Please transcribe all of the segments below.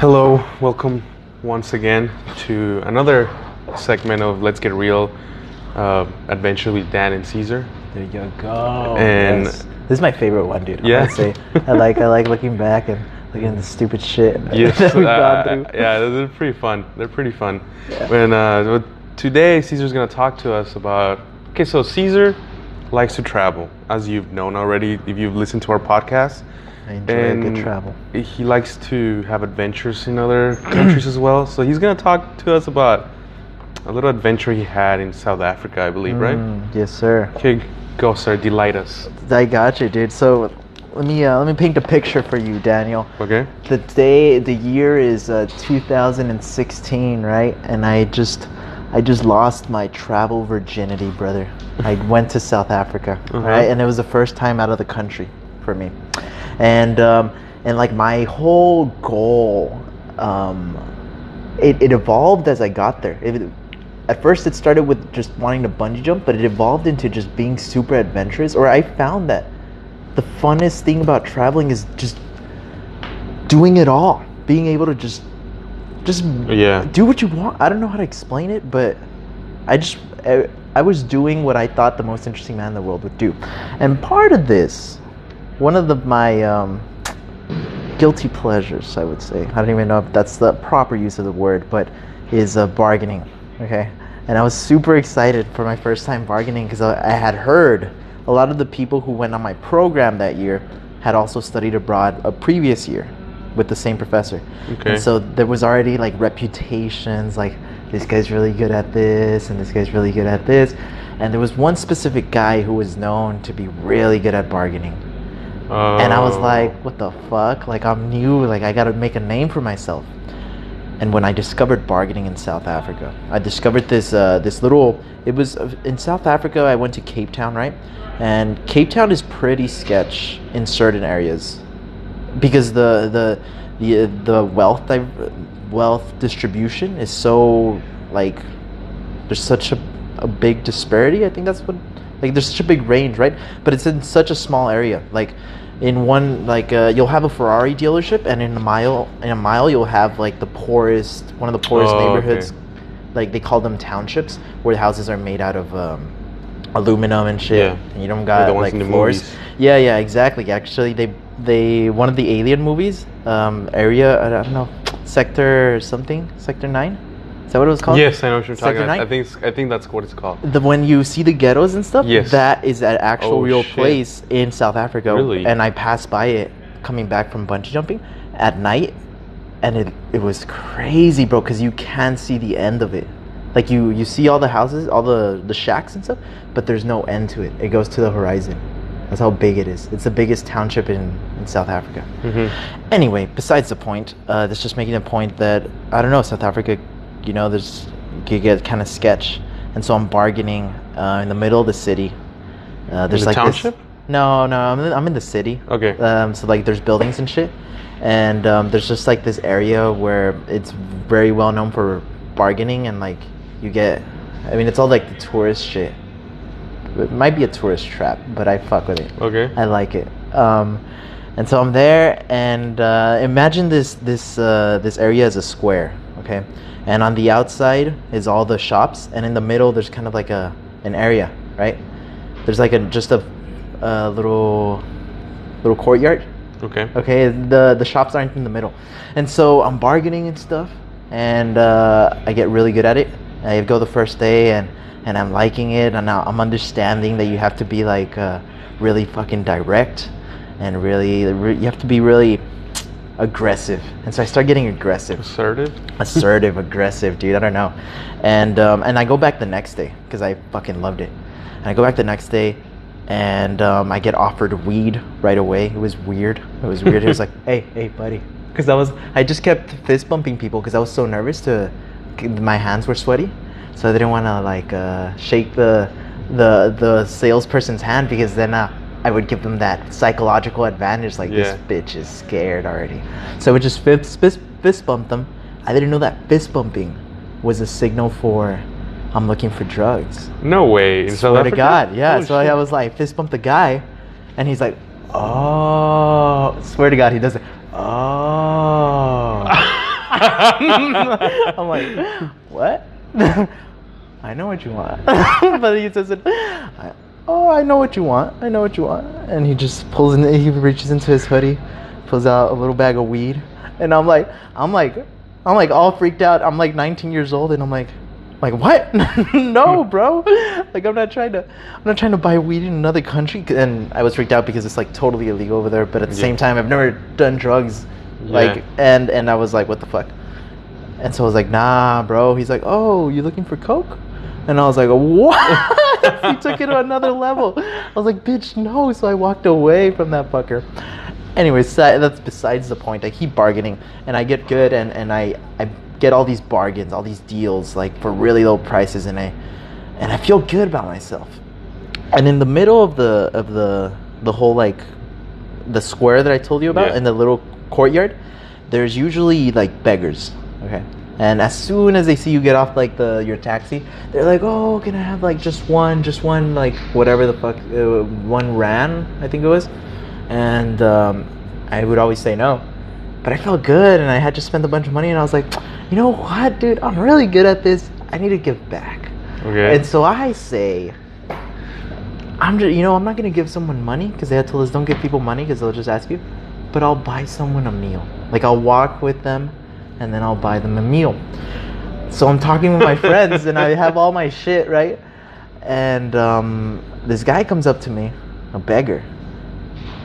Hello, welcome once again to another segment of Let's Get Real uh, Adventure with Dan and Caesar. There you go. And- Yes. this is my favorite one, dude. Yeah. I say I like I like looking back and looking at the stupid shit Yes, that we've uh, gone through. yeah, they're pretty fun. They're pretty fun. And uh, today, Caesar's gonna talk to us about. Okay, so Caesar likes to travel, as you've known already if you've listened to our podcast. I enjoy a good And travel. He likes to have adventures in other countries as well. So he's gonna talk to us about a little adventure he had in South Africa, I believe, right? Mm, yes, sir. Okay, go, sir. Delight us. I got you, dude. So let me uh, let me paint a picture for you, Daniel. Okay. The day, the year is uh, 2016, right? And I just, I just lost my travel virginity, brother. I went to South Africa, Uh-huh. right? And it was the first time out of the country for me, and um, and like my whole goal, um, it, it evolved as I got there. It, at first, it started with just wanting to bungee jump, but it evolved into just being super adventurous. Or I found that the funnest thing about traveling is just doing it all being able to just just Yeah. do what you want i don't know how to explain it but i just I, I was doing what i thought the most interesting man in the world would do and part of this one of the my um, guilty pleasures i would say. I don't even know if that's the proper use of the word but is uh, bargaining okay? And i was super excited for my first time bargaining because I, I had heard a lot of the people who went on my program that year had also studied abroad a previous year with the same professor. Okay. and so there was already like reputations like this guy's really good at this and this guy's really good at this. And there was one specific guy who was known to be really good at bargaining and I was Oh. like, what the fuck? Like, I'm new. Like, I gotta make a name for myself. And when I discovered bargaining in South Africa, I discovered this uh, this little. It was uh, in South Africa. I went to Cape Town, right? And Cape Town is pretty sketch in certain areas because the the the the wealth div- wealth distribution is so like there's such a, a big disparity. I think that's what like there's such a big range, right? But it's in such a small area. Like in one like uh, you'll have a Ferrari dealership, and in a mile in a mile you'll have like the poorest one of the poorest Oh, okay. neighborhoods. Like they call them townships, where the houses are made out of um, aluminum and shit. Yeah. And you don't got like floors. Yeah, yeah, exactly. Actually, they they one of the Alien movies, um, area I don't know, Sector something, Sector Nine. Is that what it was called? Yes, I know what you're talking Sector about. I think I think that's what it's called. The when you see the ghettos and stuff, Yes. that is an actual Oh, real shit. place in South Africa. Really? And I passed by it coming back from bungee jumping at night, and it it was crazy, bro, because you can see the end of it. Like you you see all the houses, all the the shacks and stuff, but there's no end to it. It goes to the horizon. That's how big it is. It's the biggest township in, in South Africa. Mm-hmm. Anyway, besides the point, uh, that's just making a point that I don't know South Africa. You know, there's you get kind of sketch, and so I'm bargaining uh, in the middle of the city. Uh, there's the like township? This, no, no, I'm in, I'm in the city. Okay. Um, so like there's buildings and shit, and um, there's just like this area where it's very well known for bargaining and like you get. I mean, it's all like the tourist shit. It might be a tourist trap, but I fuck with it. Okay. I like it. Um, and so I'm there, and uh, imagine this this uh, this area is a square, okay? And on the outside is all the shops, and in the middle there's kind of like a an area, right? There's like a just a, a little little courtyard, Okay. okay? The the shops aren't in the middle, and so I'm bargaining and stuff, and uh, I get really good at it. I go the first day, and and I'm liking it, and now I'm understanding that you have to be like uh, really fucking direct, and really re- you have to be really aggressive. And so I start getting aggressive Assertive. assertive, aggressive, dude. I don't know. And um, and I go back the next day because I fucking loved it. And I go back the next day, and um, I get offered weed right away. It was weird. It was weird. it was like, hey, hey, buddy, because I was I just kept fist bumping people because I was so nervous to. My hands were sweaty, so I didn't want to like uh, shake the the the salesperson's hand because then uh, I would give them that psychological advantage. Like Yeah. this bitch is scared already. So I would just fist, fist, fist bump them. I didn't know that fist bumping was a signal for I'm looking for drugs. No way. In Swear to God, yeah. Holy so I was like fist bump the guy, and he's like, oh. Swear to God, he does it. Oh. I'm like, what? I know what you want. but he says it. Oh, I know what you want. I know what you want. And he just pulls in. He reaches into his hoodie, pulls out a little bag of weed, and I'm like, I'm like, I'm like all freaked out. I'm like 19 years old, and I'm like, like what? no, bro. Like I'm not trying to. I'm not trying to buy weed in another country. And I was freaked out because it's like totally illegal over there. But at the Yeah. same time, I've never done drugs. Like Yeah. and and I was like, what the fuck? And so I was like, nah, bro. He's like, oh, you looking for coke? And I was like, what? he took it to another level. I was like, bitch, no. So I walked away from that fucker. Anyways, that's besides the point. I keep bargaining, and I get good, and, and I, I get all these bargains, all these deals, like for really low prices, and I and I feel good about myself. And in the middle of the of the the whole like the square that I told you about Yeah. in the little courtyard, there's usually like beggars. Okay. And as soon as they see you get off like the your taxi, they're like, "Oh, can I have like just one, just one, like whatever the fuck, uh, one rand, I think it was." And um, I would always say no, but I felt good, and I had to spend a bunch of money, and I was like, "You know what, dude? I'm really good at this. I need to give back." Okay. And so I say, I'm just, you know, I'm not gonna give someone money because they had told us don't give people money because they'll just ask you, but I'll buy someone a meal. Like I'll walk with them, and then I'll buy them a meal. So I'm talking with my friends, and I have all my shit right, and um, this guy comes up to me, a beggar,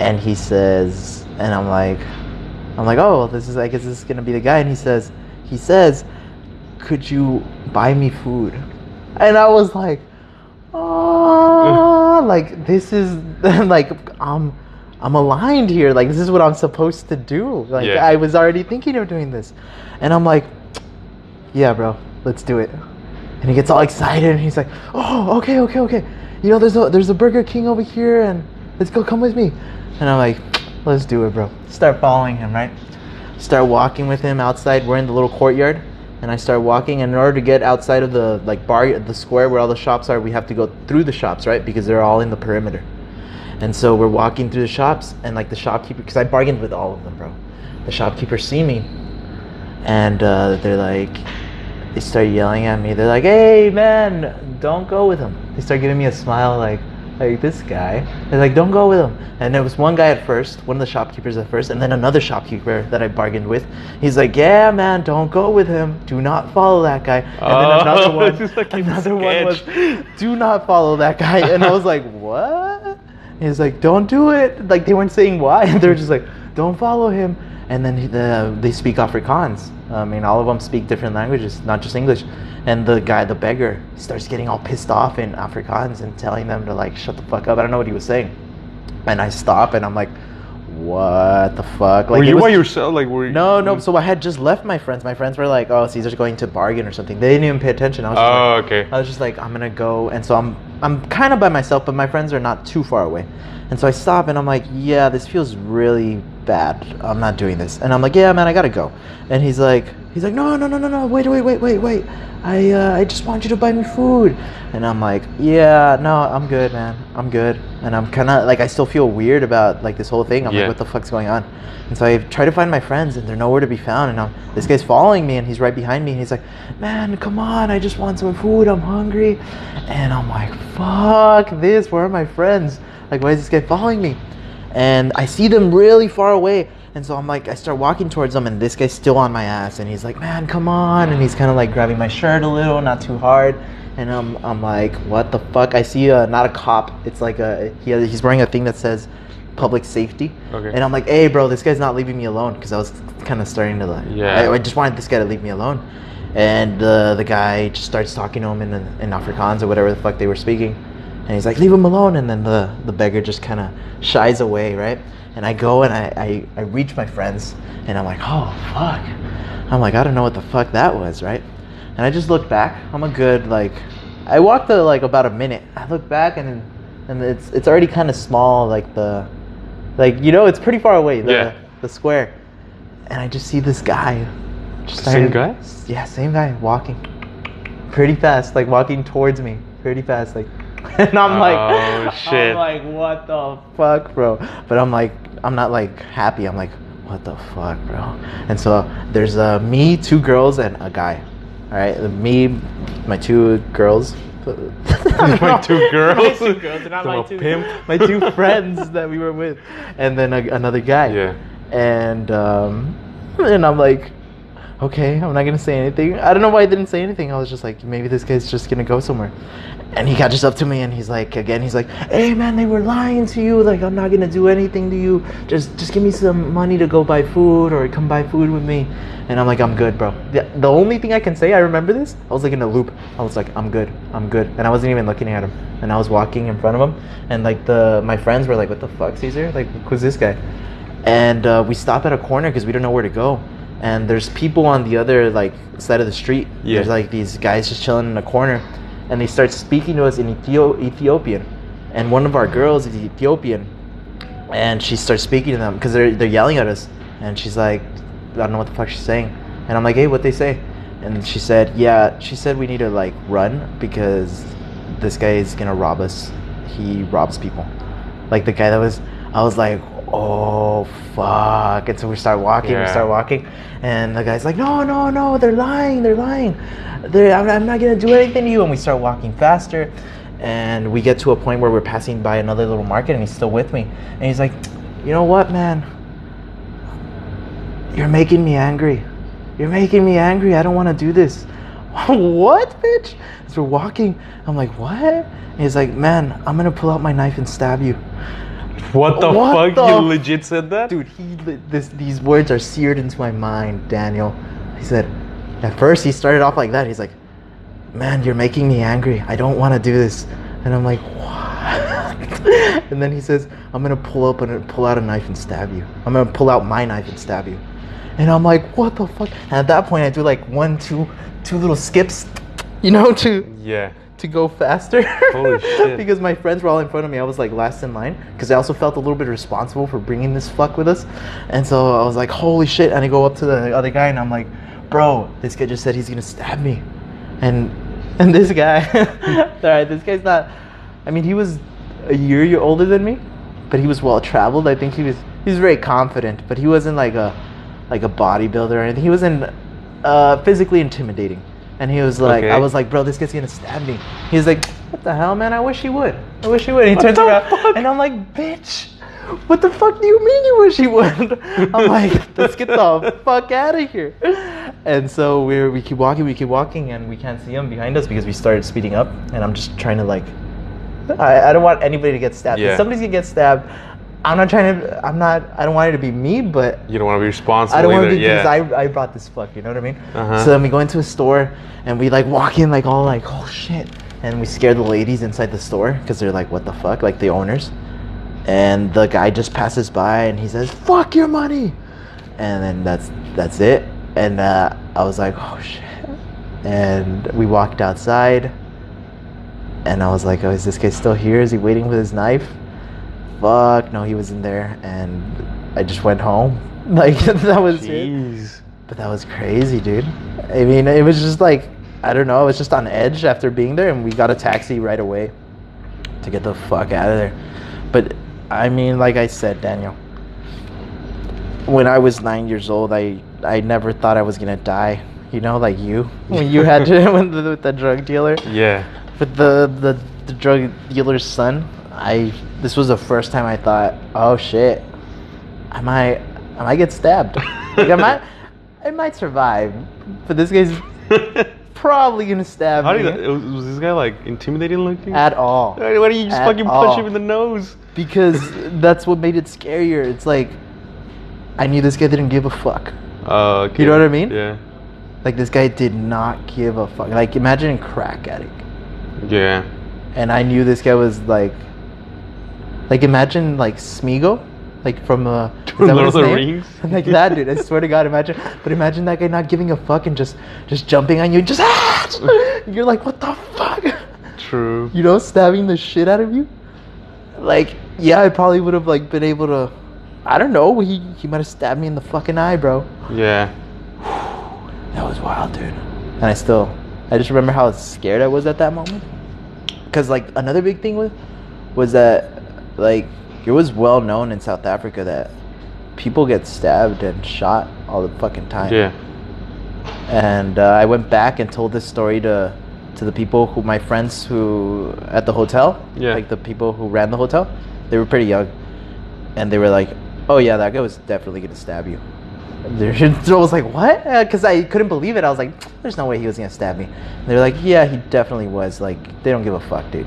and he says, and I'm like, I'm like, oh, this is, I guess this is gonna be the guy, and he says, he says, could you buy me food? And I was like, oh, like this is like I'm I'm aligned here. Like this is what I'm supposed to do. Like Yeah. I was already thinking of doing this, and I'm like, yeah, bro, let's do it. And he gets all excited, and he's like, oh, okay, okay, okay. You know, there's a there's a Burger King over here, and let's go. Come with me. And I'm like, let's do it, bro. Start following him, right? Start walking with him outside. We're in the little courtyard, and I start walking. And in order to get outside of the like bar, the square where all the shops are, we have to go through the shops, right? Because they're all in the perimeter. And so we're walking through the shops, and like the shopkeeper, because I bargained with all of them, bro. The shopkeepers see me, and uh, they're like, they start yelling at me. They're like, "Hey, man, don't go with him." They start giving me a smile, like, like this guy. They're like, "Don't go with him." And there was one guy at first, one of the shopkeepers at first, and then another shopkeeper that I bargained with. He's like, "Yeah, man, don't go with him. Do not follow that guy." And then Oh, another one, like another one was, "Do not follow that guy." And I was like, "What?" He's like, "Don't do it." Like they weren't saying why. they were just like, "Don't follow him." And then he, the, they speak Afrikaans. I mean, all of them speak different languages, not just English. And the guy, the beggar, starts getting all pissed off in Afrikaans and telling them to like shut the fuck up. I don't know what he was saying. And I stop and I'm like, what the fuck? Like were you was- by yourself? Like were you? No, no. Mm. So I had just left my friends. My friends were like, "Oh, Caesar's going to bargain or something." They didn't even pay attention. I was just Oh, like, okay. I was just like, I'm gonna go, and so I'm I'm kind of by myself, but my friends are not too far away, and so I stop and I'm like, yeah, this feels really bad. I'm not doing this, and I'm like, yeah, man, I gotta go, and he's like, he's like, no, no, no, no, no, wait, wait, wait, wait, wait, I uh, I just want you to buy me food, and I'm like, yeah, no, I'm good, man, I'm good, and I'm kind of like, I still feel weird about like this whole thing. I'm Yeah. like, what the fuck's going on? And so I try to find my friends, and they're nowhere to be found. And I'm, this guy's following me, and he's right behind me. And he's like, "Man, come on! I just want some food. I'm hungry." And I'm like, "Fuck this! Where are my friends? Like, why is this guy following me?" And I see them really far away. And so I'm like, I start walking towards him, and this guy's still on my ass. And he's like, "Man, come on!" And he's kind of like grabbing my shirt a little, not too hard. And I'm, I'm like, "What the fuck?" I see a not a cop. It's like a he, he's wearing a thing that says public safety. Okay. And I'm like, hey, bro, this guy's not leaving me alone because I was kind of starting to like, Yeah. I, I just wanted this guy to leave me alone. And uh, the guy just starts talking to him in, in Afrikaans or whatever the fuck they were speaking. And he's like, leave him alone. And then the, the beggar just kind of shies away, right? And I go and I, I, I reach my friends and I'm like, oh, fuck. I'm like, I don't know what the fuck that was, right? And I just look back. I'm a good, like, I walked uh, like about a minute. I look back and and it's it's already kind of small, like the like you know, it's pretty far away. The Yeah. the square, and I just see this guy. Just Same guy? Yeah, same guy walking, pretty fast, like walking towards me, pretty fast, like. And I'm like, Oh, shit. I'm like, what the fuck, bro? But I'm like, I'm not like happy. I'm like, what the fuck, bro? And so there's uh, me, two girls, and a guy. All right, me, my two girls. My two girls? my two girls, not my two, pimp? my two friends that we were with, and then a, another guy. Yeah. And um, and I'm like, okay, I'm not gonna say anything. I don't know why I didn't say anything. I was just like, maybe this guy's just gonna go somewhere. And he got just up to me and he's like, again, he's like, hey man, they were lying to you. Like, I'm not gonna do anything to you. Just, just give me some money to go buy food or come buy food with me. And I'm like, I'm good, bro. The, the only thing I can say, I remember this. I was like in a loop. I was like, I'm good, I'm good. And I wasn't even looking at him. And I was walking in front of him. And like the my friends were like, what the fuck, Caesar? Like, who's this guy? and uh, we stop at a corner because we don't know where to go and there's people on the other like side of the street. Yeah. there's like these guys just chilling in a corner and they start speaking to us in Ethio- ethiopian. And one of our girls is ethiopian and she starts speaking to them because they're, they're yelling at us. And she's like i don't know what the fuck she's saying. And i'm like hey what they say? And she said yeah she said we need to like run because this guy is gonna rob us. He robs people. Like the guy that was i was like oh fuck. And so we start walking we start walking. And the guy's like no no no they're lying they're lying. They're, I'm, I'm not gonna do anything to you. And we start walking faster. And we get to a point where we're passing by another little market and he's still with me. And he's like you know what man? You're making me angry. You're making me angry. I don't want to do this. What bitch? As we're walking. I'm like what? And he's like man i'm gonna pull out my knife and stab you What the What fuck? the you legit said that? dude he this these words are seared into my mind daniel. He said at first he started off like that. He's like man you're making me angry. I don't want to do this. And i'm like what? And then he says i'm gonna pull up and pull out a knife and stab you. I'm gonna pull out my knife and stab you. And i'm like what the fuck? And at that point i do like one two two little skips. You know to Yeah. To go faster. Holy shit. because my friends were all in front of me. I was like last in line because I also felt a little bit responsible for bringing this fuck with us. And so I was like, holy shit. And I go up to the other guy and I'm like, bro, this guy just said he's going to stab me. And and this guy, all right, this guy's not, I mean, he was a year, year older than me, but he was well traveled. I think he was, he was very confident, but he wasn't like a, like a bodybuilder or anything. He wasn't uh, physically intimidating. And he was like, Okay. I was like, bro, this guy's gonna stab me. He's like, what the hell, man? I wish he would. I wish he would. And he turns around, fuck? and I'm like, bitch, what the fuck do you mean you wish he would? I'm like, let's get the fuck out of here. And so we're we keep walking, we keep walking, and we can't see him behind us because we started speeding up. And I'm just trying to like, I, I don't want anybody to get stabbed. If somebody's gonna get stabbed. I'm not trying to. I'm not. I don't want it to be me, but You don't want to be responsible I don't want to be yeah. because I, I brought this fuck, you know what I mean? Uh-huh. So then we go into a store and we like walk in like all like, oh shit. And we scare the ladies inside the store because they're like, what the fuck? Like the owners. And the guy just passes by and he says, fuck your money. And then that's that's it. And uh, I was like, oh shit. And we walked outside and I was like, oh, is this guy still here? Is he waiting with his knife? Fuck, no, he was in there. And I just went home. Like, that was it. But that was crazy, dude. I mean, it was just like I don't know. I was just on edge after being there, and we got a taxi right away to get the fuck out of there. But I mean, like I said, Daniel, when I was nine years old, I I never thought I was gonna die. You know, like you when you had to with the, with the drug dealer Yeah. with the, the the drug dealer's son. I this was the first time I thought, oh shit, I might I might get stabbed. Like I might I might survive, but this guy's probably gonna stab How me you, was, was this guy like intimidating looking? at all Why don't you just at fucking punch him in the nose? because that's what made it scarier. It's like I knew this guy didn't give a fuck. Uh, okay. You know what I mean? Yeah. Like this guy did not give a fuck. Like imagine a crack addict. Yeah. and I knew this guy was like, like imagine like Smeagol, like from uh, is From that what Lord of the? Rings? like that dude. I swear to God, imagine. But imagine that guy not giving a fuck and just just jumping on you, and just ah! You're like, what the fuck? True. You know, stabbing the shit out of you. Like, yeah, I probably would have like been able to. I don't know. He he might have stabbed me in the fucking eye, bro. Yeah. That was wild, dude. And I still, I just remember how scared I was at that moment. Cause like another big thing was, was that like it was well known in South Africa that people get stabbed and shot all the fucking time. Yeah. And uh, I went back and told this story to to the people who my friends who at the hotel, Yeah. like the people who ran the hotel. They were pretty young, and they were like, "Oh yeah, that guy was definitely gonna stab you." And I was like, "What?" Because I couldn't believe it. I was like, "There's no way he was gonna stab me." They're like, "Yeah, he definitely was. Like, they don't give a fuck, dude."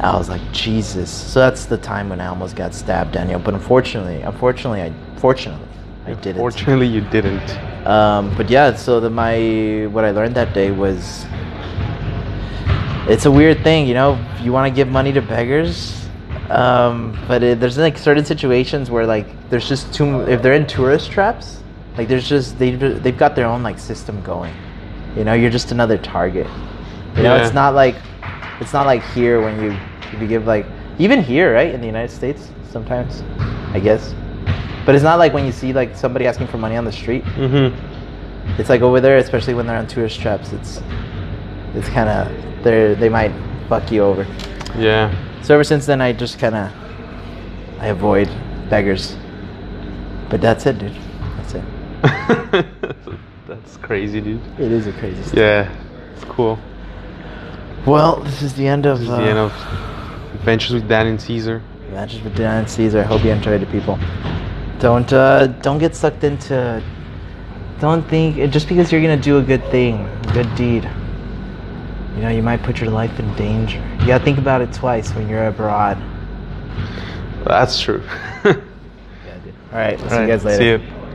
I was like, "Jesus!" So that's the time when I almost got stabbed, Daniel. But unfortunately, unfortunately, I fortunately I didn't. Fortunately, you didn't. Um, but yeah, so the, my what I learned that day was it's a weird thing, you know. You want to give money to beggars, um, but it, there's like certain situations where like there's just too if they're in tourist traps, like there's just they they've got their own like system going. You know, you're just another target. You know, Yeah. it's not like it's not like here when you if you give like even here, right, in the United States sometimes, I guess. But it's not like when you see like somebody asking for money on the street. Mm-hmm. It's like over there, especially when they're on tourist traps. It's it's kind of they they might fuck you over. Yeah. So ever since then, I just kind of I avoid beggars. But that's it, dude. That's it. That's crazy, dude. It is a crazy. Story. Yeah. It's cool. Well, this is the end of This is uh, the end of Adventures with Dan and Caesar. Matches with Dan and Caesar. I hope you enjoyed it, people. Don't uh, don't get sucked into. Don't think just because you're gonna do a good thing, a good deed. You know, you might put your life in danger. You gotta think about it twice when you're abroad. That's true. All right, we'll see you guys later. See you.